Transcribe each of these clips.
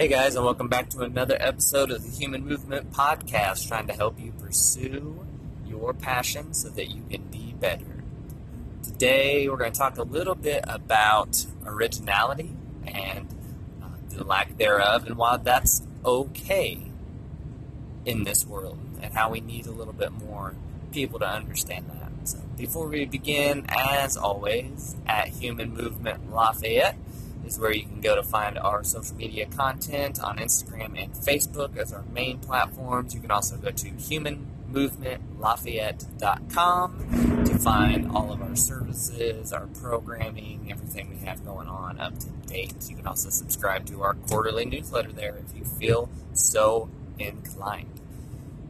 Hey guys, and welcome back to another episode of the Human Movement Podcast, trying to help you pursue your passion so that you can be better. Today, we're going to talk a little bit about originality and uh, the lack thereof, and why that's okay in this world, and how we need a little bit more people to understand that. So, before we begin, as always, at Human Movement Lafayette is where you can go to find our social media content on Instagram and Facebook as our main platforms. You can also go to humanmovementlafayette.com to find all of our services, our programming, everything we have going on up to date. You can also subscribe to our quarterly newsletter there if you feel so inclined.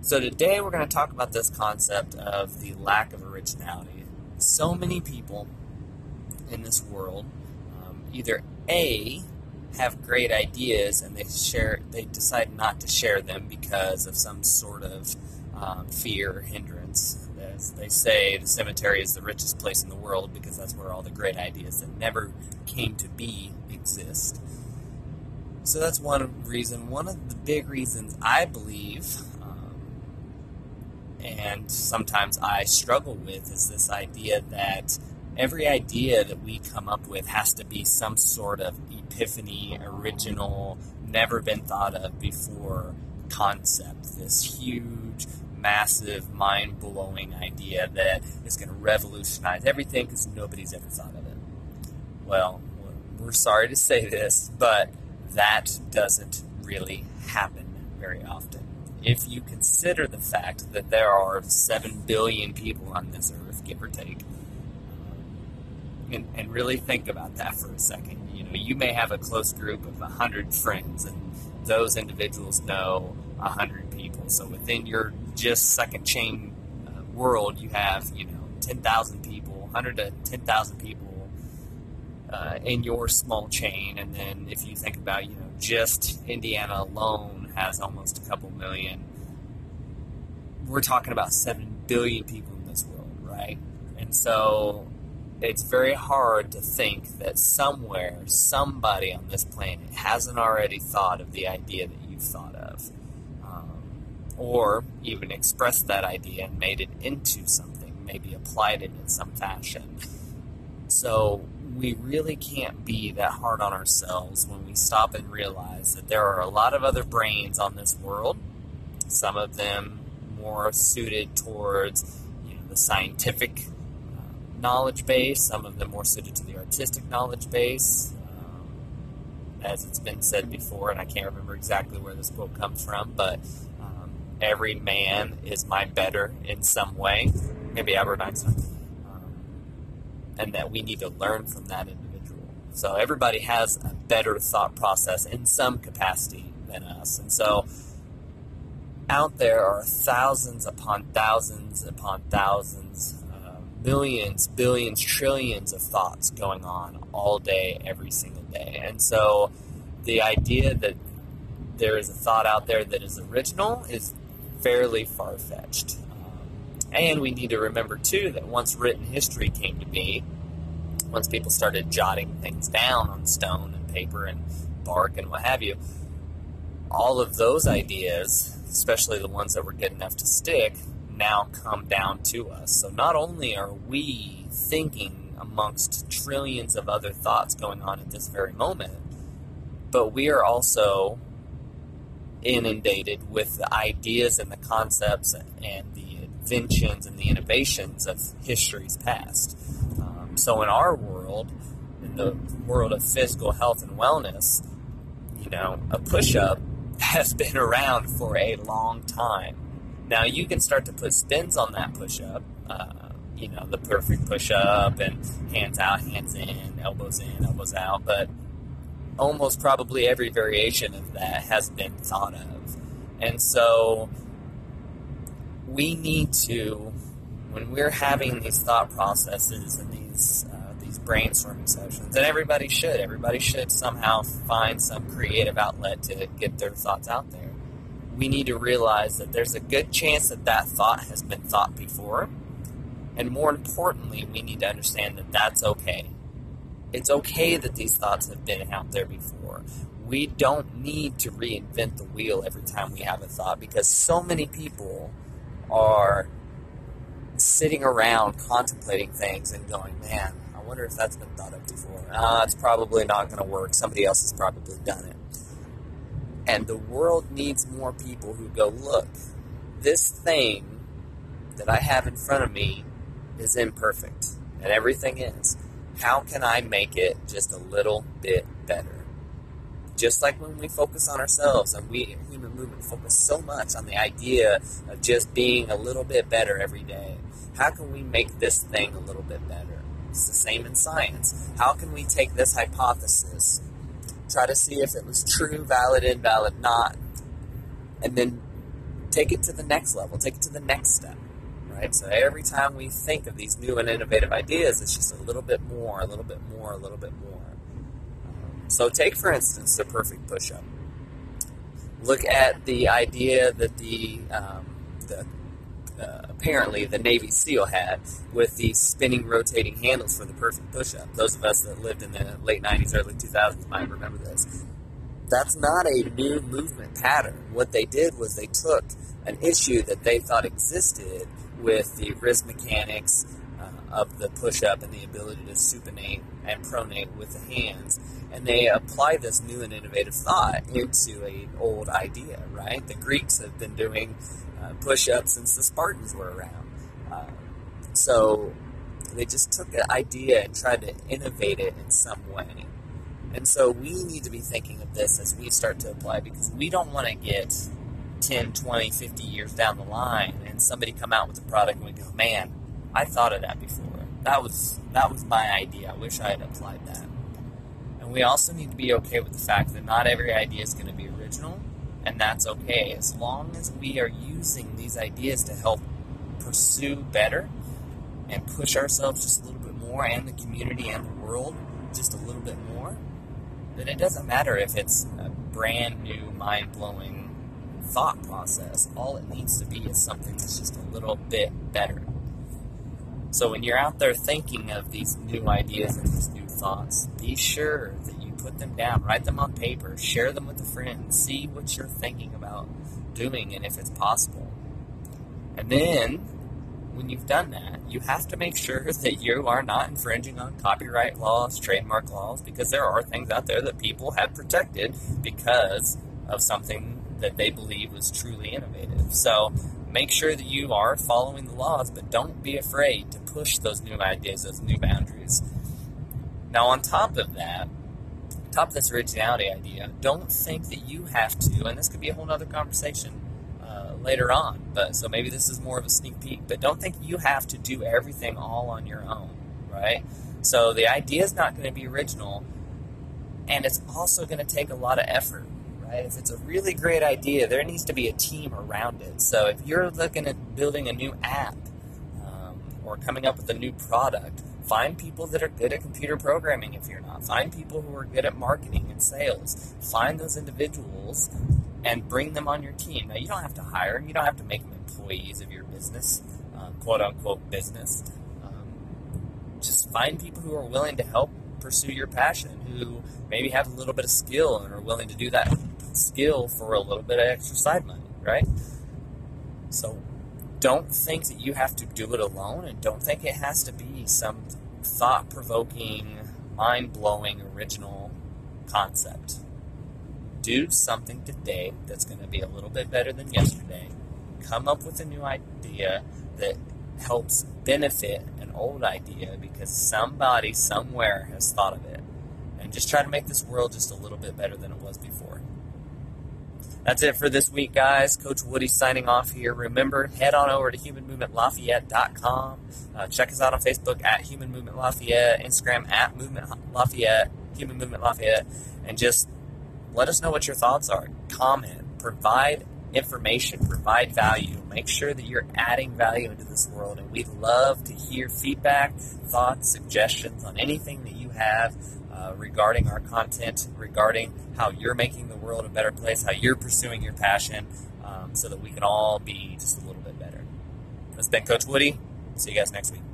So today we're going to talk about this concept of the lack of originality. So many people in this world either a have great ideas and they share they decide not to share them because of some sort of um, fear or hindrance. As they say, the cemetery is the richest place in the world because that's where all the great ideas that never came to be exist. So that's one reason. One of the big reasons I believe, um, and sometimes I struggle with, is this idea that every idea that we come up with has to be some sort of epiphany, original, never been thought of before concept. This huge, massive, mind blowing idea that is going to revolutionize everything because nobody's ever thought of it. Well, we're sorry to say this, but that doesn't really happen very often. If you consider the fact that there are 7 billion people on this earth, give or take, and, and really think about that for a second. You know, you may have a close group of 100 friends, and those individuals know 100 people. So within your just second chain uh, world, you have, you know, 10,000 people, 100 to 10,000 people uh, in your small chain. And then if you think about, you know, just Indiana alone has almost a couple million. We're talking about 7 billion people in this world, right? And so it's very hard to think that somewhere, somebody on this planet hasn't already thought of the idea that you've thought of. Um, or even expressed that idea and made it into something, maybe applied it in some fashion. So we really can't be that hard on ourselves when we stop and realize that there are a lot of other brains on this world, some of them more suited towards you know, the scientific knowledge base, some of them more suited to the artistic knowledge base. Um, as it's been said before, and I can't remember exactly where this quote comes from, but um, every man is my better in some way. Maybe Albert Einstein. Um, and that we need to learn from that individual. So everybody has a better thought process in some capacity than us. And so out there are thousands upon thousands upon thousands millions, billions, trillions of thoughts going on all day, every single day. And so the idea that there is a thought out there that is original is fairly far fetched. Um, and we need to remember, too, that once written history came to be, once people started jotting things down on stone and paper and bark and what have you, all of those ideas, especially the ones that were good enough to stick, now come down to us. So not only are we thinking amongst trillions of other thoughts going on at this very moment, but we are also inundated with the ideas and the concepts and the inventions and the innovations of history's past. Um, so in our world, in the world of physical health and wellness, you know, a push up has been around for a long time now you can start to put spins on that push up. Uh, you know, the perfect push up and hands out, hands in, elbows in, elbows out. But almost probably every variation of that has been thought of. And so we need to, when we're having these thought processes and these uh, these brainstorming sessions, and everybody should, everybody should somehow find some creative outlet to get their thoughts out there we need to realize that there's a good chance that that thought has been thought before. And more importantly, we need to understand that that's okay. it's okay that these thoughts have been out there before. We don't need to reinvent the wheel every time we have a thought because so many people are sitting around contemplating things and going, man, I wonder if that's been thought of before. Uh, it's probably not going to work. Somebody else has probably done it. And the world needs more people who go, look, this thing that I have in front of me is imperfect, and everything is. How can I make it just a little bit better? Just like when we focus on ourselves, and we in Human Movement focus so much on the idea of just being a little bit better every day. How can we make this thing a little bit better? It's the same in science. How can we take this hypothesis, try to see if it was true, valid, invalid, not, and then take it to the next level, take it to the next step right? So every time we think of these new and innovative ideas, it's just a little bit more, a little bit more, a little bit more. Um, so take, for instance, the perfect push-up. Look at the idea that the, um, the uh, apparently the Navy SEAL had with the spinning, rotating handles for the perfect push-up. Those of us that lived in the late 90s, early 2000s might remember this. That's not a new movement pattern. What they did was they took an issue that they thought existed with the wrist mechanics uh, of the push up and the ability to supinate and pronate with the hands. And they apply this new and innovative thought into an old idea, right? The Greeks have been doing uh, push ups since the Spartans were around. Uh, so they just took an idea and tried to innovate it in some way. And so we need to be thinking of this as we start to apply because we don't want to get 10, 20, 50 years down the line and somebody come out with a product and we go, man, I thought of that before. That was that was my idea. I wish I had applied that. And we also need to be okay with the fact that not every idea is going to be original, and that's okay as long as we are using these ideas to help pursue better and push ourselves just a little bit more and the community and the world just a little bit more. Then it doesn't matter if it's a brand new, mind blowing thought process. All it needs to be is something that's just a little bit better. So when you're out there thinking of these new ideas and these new thoughts, be sure that you put them down, write them on paper, share them with a friend, see what you're thinking about doing and if it's possible. And then, when you've done that, you have to make sure that you are not infringing on copyright laws, trademark laws, because there are things out there that people have protected because of something that they believe was truly innovative. So make sure that you are following the laws, but don't be afraid to push those new ideas, those new boundaries. Now, on top of that, top of this originality idea, don't think that you have to, and this could be a whole other conversation uh, later on, but so maybe this is more of a sneak peek, but don't think you have to do everything all on your own, right? So the idea is not going to be original, and it's also going to take a lot of effort right? If it's a really great idea, there needs to be a team around it. So if you're looking at building a new app um, or coming up with a new product, find people that are good at computer programming if you're not. Find people who are good at marketing and sales. Find those individuals and bring them on your team. Now, you don't have to hire them, you don't have to make them employees of your business, uh, quote unquote business. Um, just find people who are willing to help pursue your passion, who maybe have a little bit of skill and are willing to do that skill for a little bit of extra side money, right? So don't think that you have to do it alone and don't think it has to be some thought provoking, mind blowing, original concept. Do something today that's going to be a little bit better than yesterday. Come up with a new idea that helps benefit an old idea because somebody somewhere has thought of it. And just try to make this world just a little bit better than it was before. That's it for this week, guys. Coach Woody signing off here. Remember, head on over to humanmovementlafayette.com. Uh, check us out on Facebook at Human Movement Lafayette, Instagram at Movement Lafayette, Human Movement Lafayette, and just let us know what your thoughts are. Comment, provide information, provide value. Make sure that you're adding value into this world, and we'd love to hear feedback, thoughts, suggestions on anything that you have uh, regarding our content, regarding how you're making the world a better place, how you're pursuing your passion, um, so that we can all be just a little bit better. This has been Coach Woody. See you guys next week.